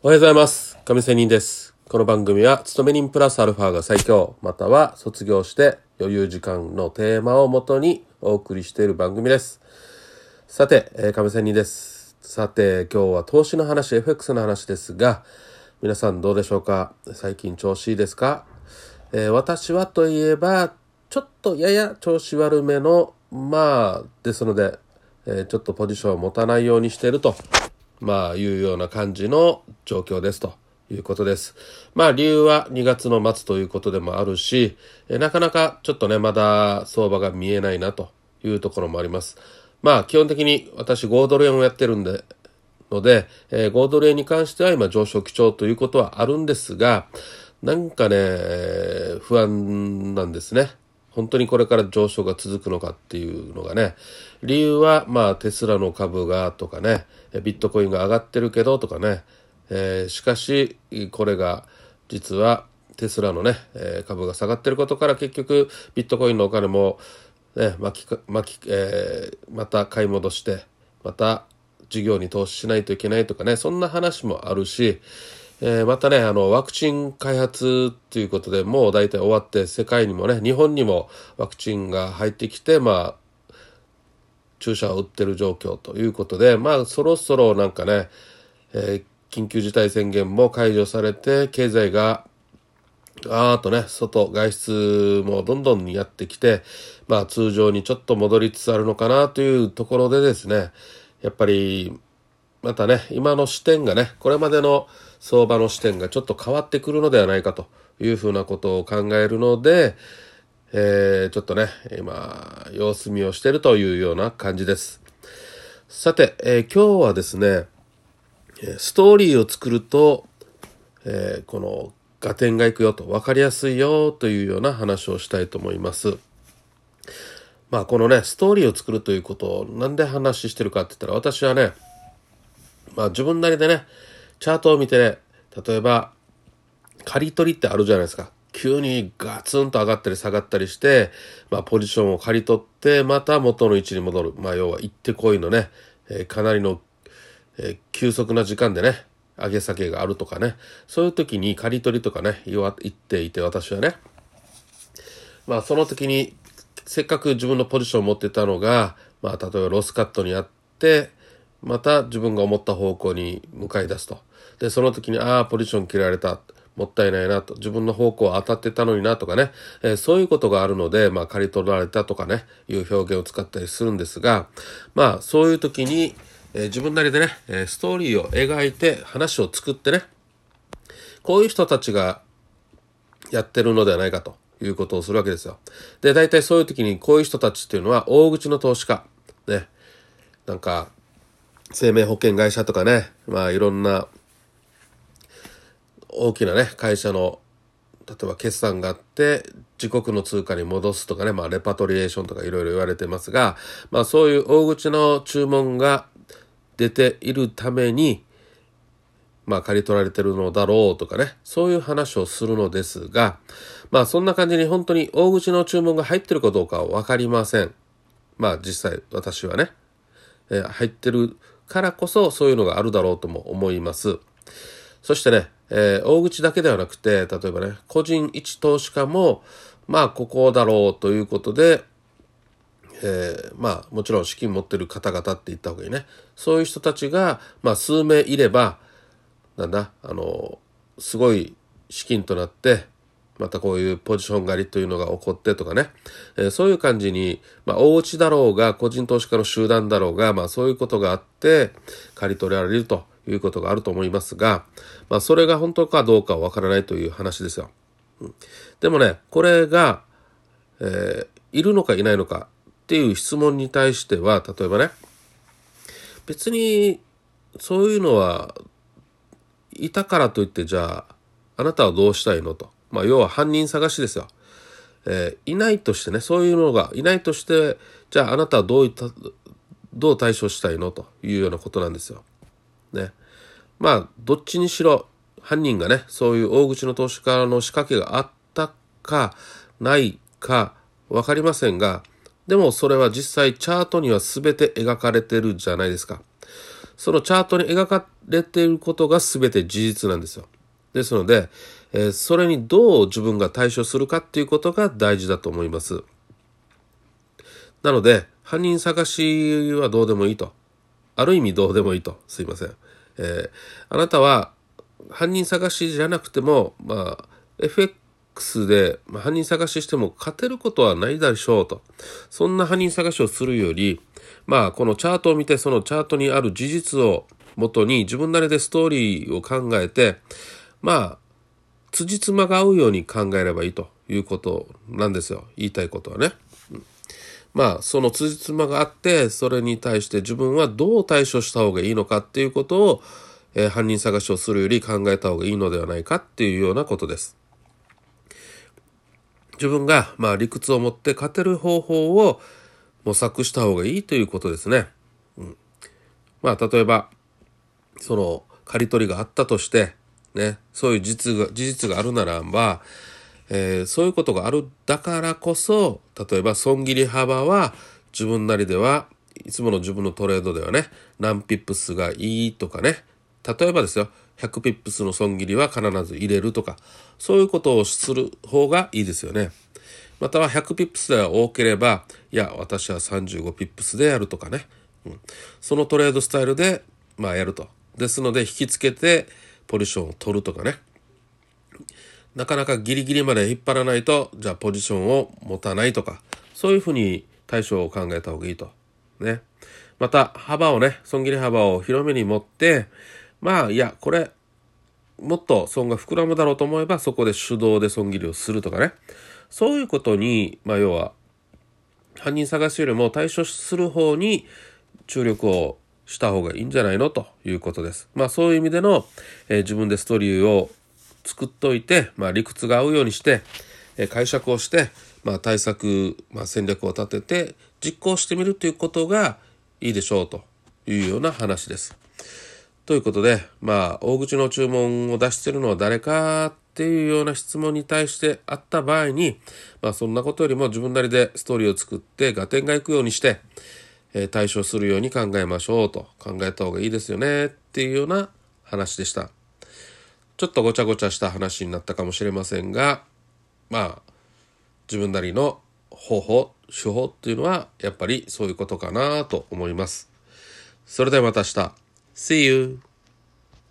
おはようございます。亀仙人です。この番組は、勤め人プラスアルファが最強、または卒業して余裕時間のテーマをもとにお送りしている番組です。さて、えー、亀仙人です。さて、今日は投資の話、FX の話ですが、皆さんどうでしょうか？最近調子いいですか、えー私はといえば、ちょっとやや調子悪めの、まあ、ですので、えーちょっとポジションを持たないようにしていると、まあ、いうような感じの状況ですということです。まあ、理由は2月の末ということでもあるし、えなかなかちょっとね、まだ相場が見えないなというところもあります。まあ、基本的に私5ドル円をやってるんで、ので、えー5ドル円に関しては今上昇基調ということはあるんですが、なんかね、不安なんですね。本当にこれから上昇が続くのかっていうのがね。理由は、まあ、テスラの株がとかね、ビットコインが上がってるけどとかね。えーしかし、これが実はテスラのね、えー株が下がってることから結局ビットコインのお金も、ね、巻き、巻き、えーまた買い戻して、また事業に投資しないといけないとかね、そんな話もあるし、えーまたね、あの、ワクチン開発ということでもう大体終わって、世界にもね、日本にもワクチンが入ってきて、まあ、注射を打ってる状況ということで、まあ、そろそろなんかね、えー緊急事態宣言も解除されて、経済があーとね、外、外出もどんどんやってきて、まあ通常にちょっと戻りつつあるのかなというところでですね、やっぱり、またね、今の視点がね、これまでの相場の視点がちょっと変わってくるのではないかというふうなことを考えるので、えーちょっとね、今、様子見をしているというような感じです。さて、えー今日はですね、ストーリーを作ると、えーこの合点がいくよと分かりやすいよというような話をしたいと思います。まあこのねストーリーを作るということをなんで話してるかって言ったら私はねまあ自分なりでねチャートを見てね例えば刈り取りってあるじゃないですか。急にガツンと上がったり下がったりして、まあ、ポジションを刈り取って、また元の位置に戻る。まあ、要は行ってこいのね、えーかなりの、えー急速な時間でね、上げ下げがあるとかね、そういう時に刈り取りとかね、言わ言っていて、私はね。まあ、その時に、せっかく自分のポジションを持ってたのが、まあ、例えばロスカットにあって、また自分が思った方向に向かい出すと。で、その時に、ああ、ポジション切られた。もったいないなと。自分の方向当たってたのになとかね。えーそういうことがあるので、まあ、刈り取られたとかね、いう表現を使ったりするんですが、まあ、そういう時に、えー自分なりでね、えーストーリーを描いて話を作ってね、こういう人たちがやってるのではないかということをするわけですよ。で、大体そういう時にこういう人たちっていうのは大口の投資家。ね。なんか、生命保険会社とかね、まあいろんな大きなね、会社の、例えば決算があって、自国の通貨に戻すとかね、まあレパトリエーションとかいろいろ言われてますが、まあそういう大口の注文が出ているために、まあ、借り取られてるのだろうとかね、そういう話をするのですが、まあ、そんな感じに本当に大口の注文が入ってるかどうかはわかりません。まあ、実際私はね、えー入ってるからこそそういうのがあるだろうとも思います。そしてね、えー大口だけではなくて、例えばね、個人一投資家も、まあ、ここだろうということで、えーまあもちろん資金持ってる方々って言った方がいいねそういう人たちが、まあ、数名いればなんだあのすごい資金となってまたこういうポジション狩りというのが起こってとかね、えーそういう感じに、まあ、大内だろうが個人投資家の集団だろうが、まあ、そういうことがあって刈り取られるということがあると思いますが、まあ、それが本当かどうかわからないという話ですよ。うん。でもねこれがえーいるのかいないのかっていう質問に対しては例えばね別にそういうのはいたからといってじゃああなたはどうしたいのと。まあ要は犯人探しですよ。えーいないとしてねそういうのがいないとしてじゃああなたはどういったどう対処したいの？というようなことなんですよ。ね。まあどっちにしろ犯人がねそういう大口の投資家の仕掛けがあったかないか分かりませんがでもそれは実際チャートには全て描かれてるじゃないですか。そのチャートに描かれていることが全て事実なんですよ。ですので、え、それにどう自分が対処するかっていうことが大事だと思います。なので、犯人探しはどうでもいいと。ある意味どうでもいいと。すいません。えー、あなたは犯人探しじゃなくても、まあ、FX で、まあ、犯人探ししても勝てることはないでしょうと。そんな犯人探しをするより、まあ、このチャートを見て、そのチャートにある事実をもとに自分なりでストーリーを考えて、まあ、辻褄が合うように考えればいいということなんですよ。言いたいことはね。うんまあその辻褄があってそれに対して自分はどう対処した方がいいのかっていうことを、えー、犯人探しをするより考えた方がいいのではないかっていうようなことです。自分がまあ理屈を持って勝てる方法を模索した方がいいということですね。うん、まあ例えばその刈り取りがあったとしてねそういう実が事実があるならばえー、そういうことがあるだからこそ例えば損切り幅は自分なりではいつもの自分のトレードではね何ピップスがいいとかね例えばですよ100ピップスの損切りは必ず入れるとかそういうことをする方がいいですよね。または100ピップスでは多ければいや私は35ピップスでやるとかね、うん、そのトレードスタイルでまあやると。ですので引きつけてポジションを取るとかねなかなかギリギリまで引っ張らないと、じゃあポジションを持たないとか、そういうふうに対処を考えた方がいいと。ね。また、幅をね、損切り幅を広めに持って、まあ、いや、これ、もっと損が膨らむだろうと思えば、そこで手動で損切りをするとかね。そういうことに、まあ、要は、犯人探しよりも対処する方に注力をした方がいいんじゃないの？ということです。まあそういう意味での、えー、自分でストーリーを作っといて、まあ、理屈が合うようにして、え解釈をして、まあ、対策、まあ、戦略を立てて実行してみるということがいいでしょうというような話です。ということで、まあ、大口の注文を出してるのは誰かっていうような質問に対してあった場合に、まあ、そんなことよりも自分なりでストーリーを作って合点がいくようにして、え、対処するように考えましょうと考えた方がいいですよねっていうような話でした。ちょっとごちゃごちゃした話になったかもしれませんがまあ自分なりの方法手法っていうのはやっぱりそういうことかなと思います。それではまた明日 See you!